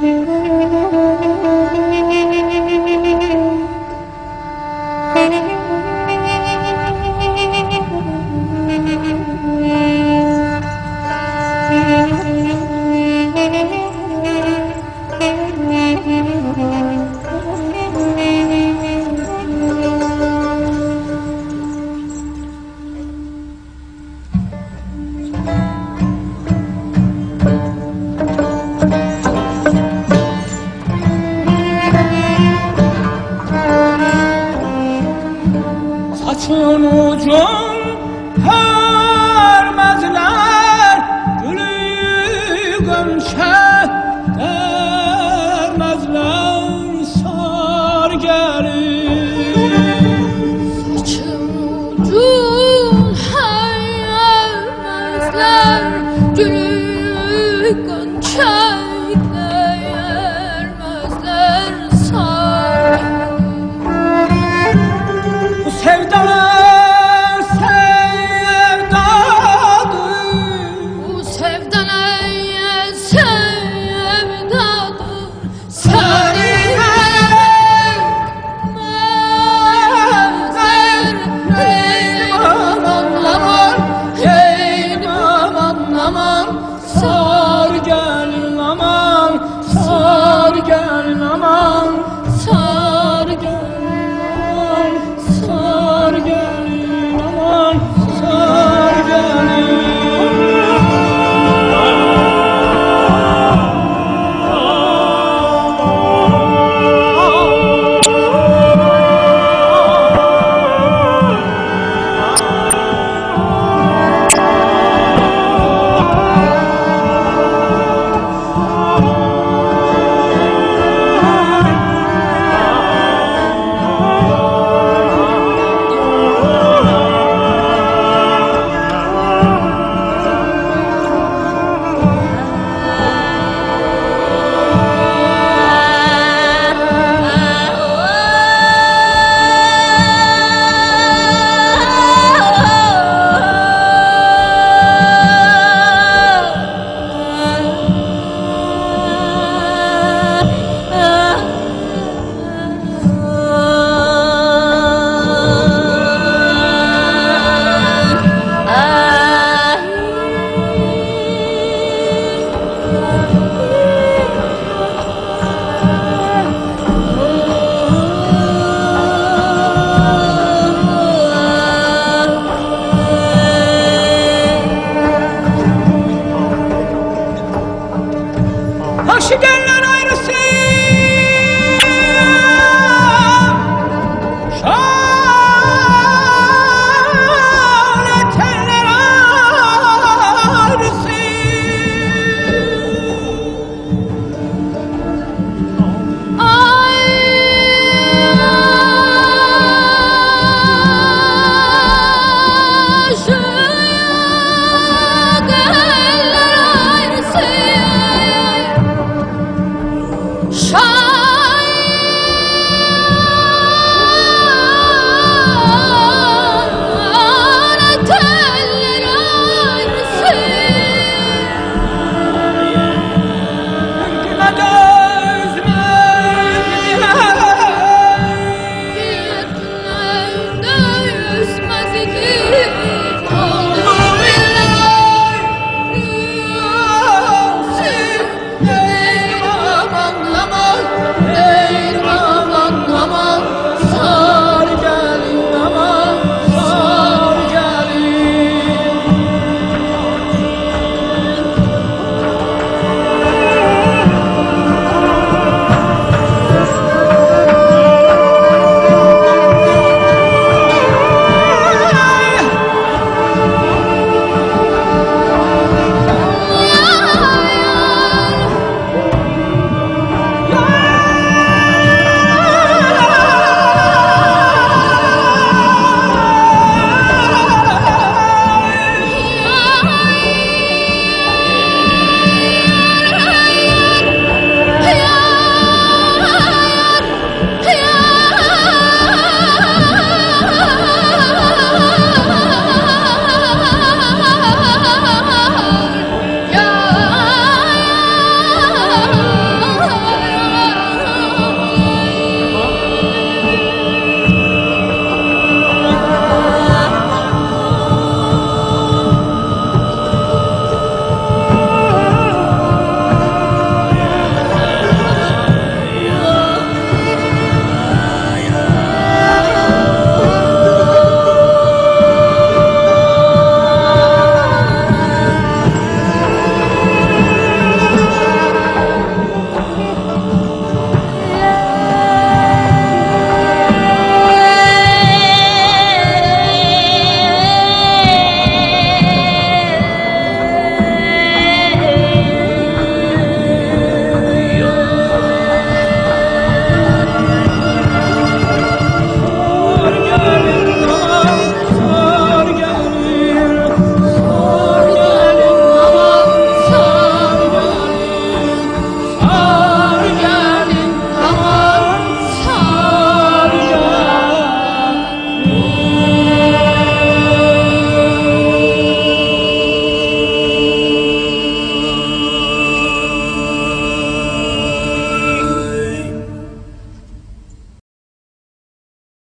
Mm-hmm. sunucum hörmətlər gülü gömçəkdə Oh.